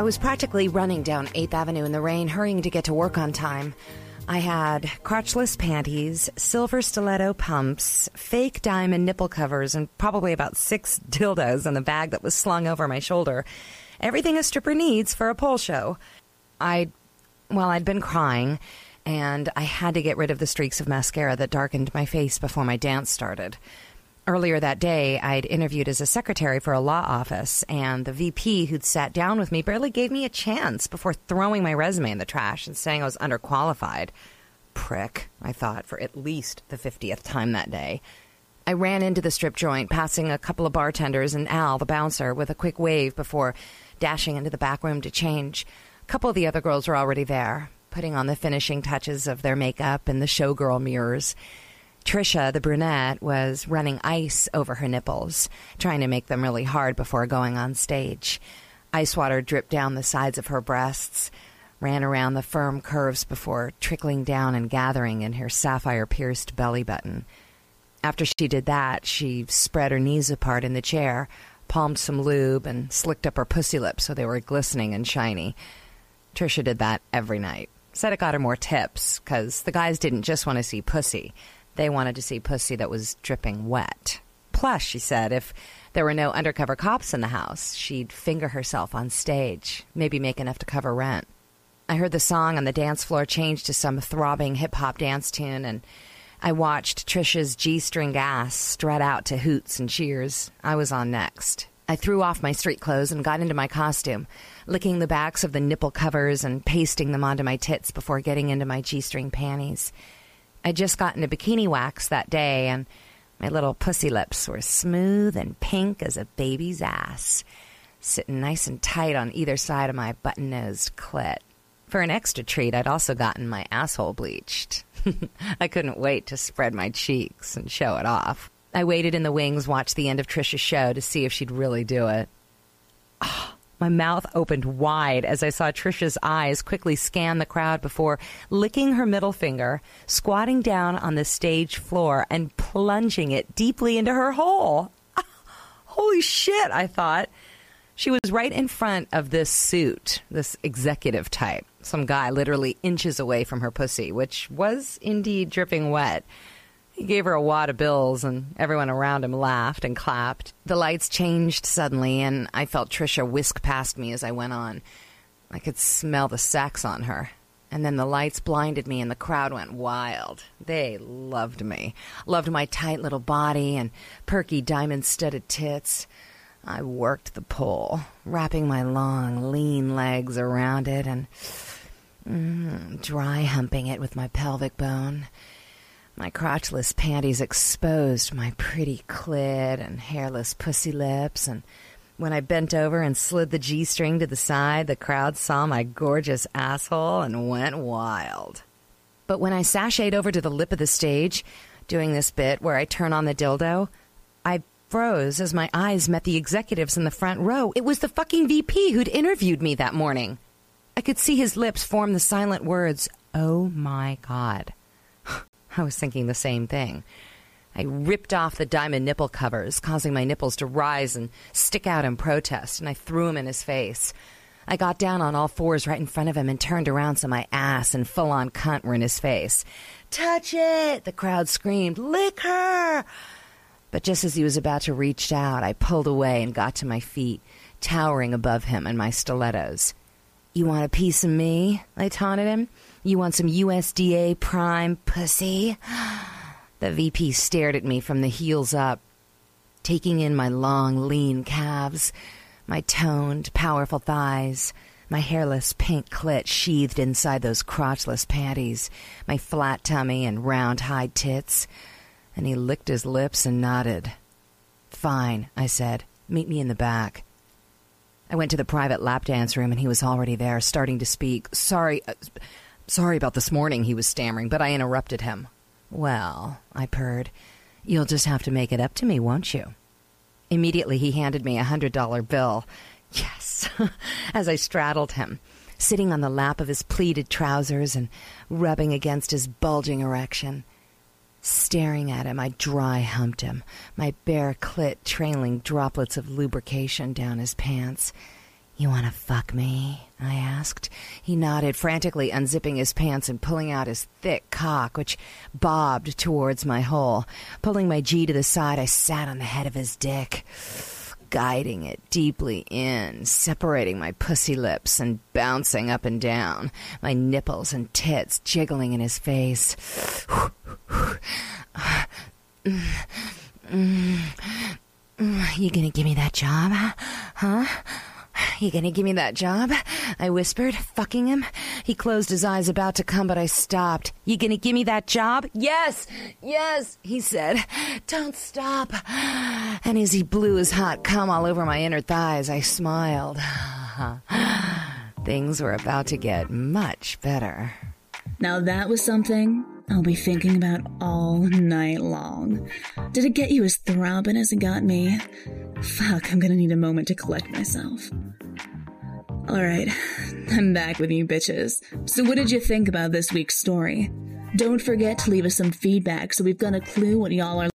I was practically running down 8th Avenue in the rain, hurrying to get to work on time. I had crotchless panties, silver stiletto pumps, fake diamond nipple covers, and probably about six dildos in the bag that was slung over my shoulder. Everything a stripper needs for a pole show. I'd, well, I'd been crying, and I had to get rid of the streaks of mascara that darkened my face before my dance started. Earlier that day, I'd interviewed as a secretary for a law office, and the VP who'd sat down with me barely gave me a chance before throwing my resume in the trash and saying I was underqualified. Prick, I thought, for at least the 50th time that day. I ran into the strip joint, passing a couple of bartenders and Al, the bouncer, with a quick wave before dashing into the back room to change. A couple of the other girls were already there, putting on the finishing touches of their makeup and the showgirl mirrors. Trisha, the brunette, was running ice over her nipples, trying to make them really hard before going on stage. Ice water dripped down the sides of her breasts, ran around the firm curves before trickling down and gathering in her sapphire pierced belly button. After she did that, she spread her knees apart in the chair, palmed some lube, and slicked up her pussy lips so they were glistening and shiny. Trisha did that every night. Said it got her more tips, because the guys didn't just want to see pussy. They wanted to see pussy that was dripping wet. Plus, she said, if there were no undercover cops in the house, she'd finger herself on stage, maybe make enough to cover rent. I heard the song on the dance floor change to some throbbing hip hop dance tune, and I watched Trisha's G string ass strut out to hoots and cheers. I was on next. I threw off my street clothes and got into my costume, licking the backs of the nipple covers and pasting them onto my tits before getting into my G string panties. I'd just gotten a bikini wax that day, and my little pussy lips were smooth and pink as a baby's ass, sitting nice and tight on either side of my button nosed clit. For an extra treat, I'd also gotten my asshole bleached. I couldn't wait to spread my cheeks and show it off. I waited in the wings, watched the end of Trisha's show to see if she'd really do it. Oh, my mouth opened wide as I saw Trisha's eyes quickly scan the crowd before licking her middle finger, squatting down on the stage floor, and plunging it deeply into her hole. holy shit, I thought. She was right in front of this suit, this executive type, some guy literally inches away from her pussy, which was indeed dripping wet. He gave her a wad of bills, and everyone around him laughed and clapped. The lights changed suddenly, and I felt Trisha whisk past me as I went on. I could smell the sex on her. And then the lights blinded me, and the crowd went wild. They loved me. Loved my tight little body and perky diamond studded tits. I worked the pole, wrapping my long, lean legs around it and mm, dry humping it with my pelvic bone. My crotchless panties exposed my pretty clit and hairless pussy lips, and when I bent over and slid the G string to the side, the crowd saw my gorgeous asshole and went wild. But when I sashayed over to the lip of the stage, doing this bit where I turn on the dildo, I froze as my eyes met the executives in the front row. It was the fucking VP who'd interviewed me that morning. I could see his lips form the silent words, Oh my God. I was thinking the same thing. I ripped off the diamond nipple covers, causing my nipples to rise and stick out in protest, and I threw them in his face. I got down on all fours right in front of him and turned around so my ass and full on cunt were in his face. Touch it! The crowd screamed, Lick her! But just as he was about to reach out, I pulled away and got to my feet, towering above him in my stilettos. You want a piece of me? I taunted him. You want some USDA prime pussy? The VP stared at me from the heels up, taking in my long, lean calves, my toned, powerful thighs, my hairless pink clit sheathed inside those crotchless panties, my flat tummy and round hide tits. And he licked his lips and nodded. Fine, I said. Meet me in the back. I went to the private lap dance room and he was already there, starting to speak. Sorry, uh, sorry about this morning, he was stammering, but I interrupted him. Well, I purred, you'll just have to make it up to me, won't you? Immediately, he handed me a hundred dollar bill. Yes, as I straddled him, sitting on the lap of his pleated trousers and rubbing against his bulging erection. Staring at him, I dry humped him, my bare clit trailing droplets of lubrication down his pants. You want to fuck me? I asked. He nodded, frantically unzipping his pants and pulling out his thick cock, which bobbed towards my hole. Pulling my G to the side, I sat on the head of his dick, guiding it deeply in, separating my pussy lips and bouncing up and down, my nipples and tits jiggling in his face. You gonna give me that job? Huh? You gonna give me that job? I whispered, fucking him. He closed his eyes, about to come, but I stopped. You gonna give me that job? Yes, yes, he said. Don't stop. And as he blew his hot cum all over my inner thighs, I smiled. Things were about to get much better. Now that was something I'll be thinking about all night long. Did it get you as throbbing as it got me? Fuck, I'm gonna need a moment to collect myself. Alright, I'm back with you bitches. So, what did you think about this week's story? Don't forget to leave us some feedback so we've got a clue what y'all are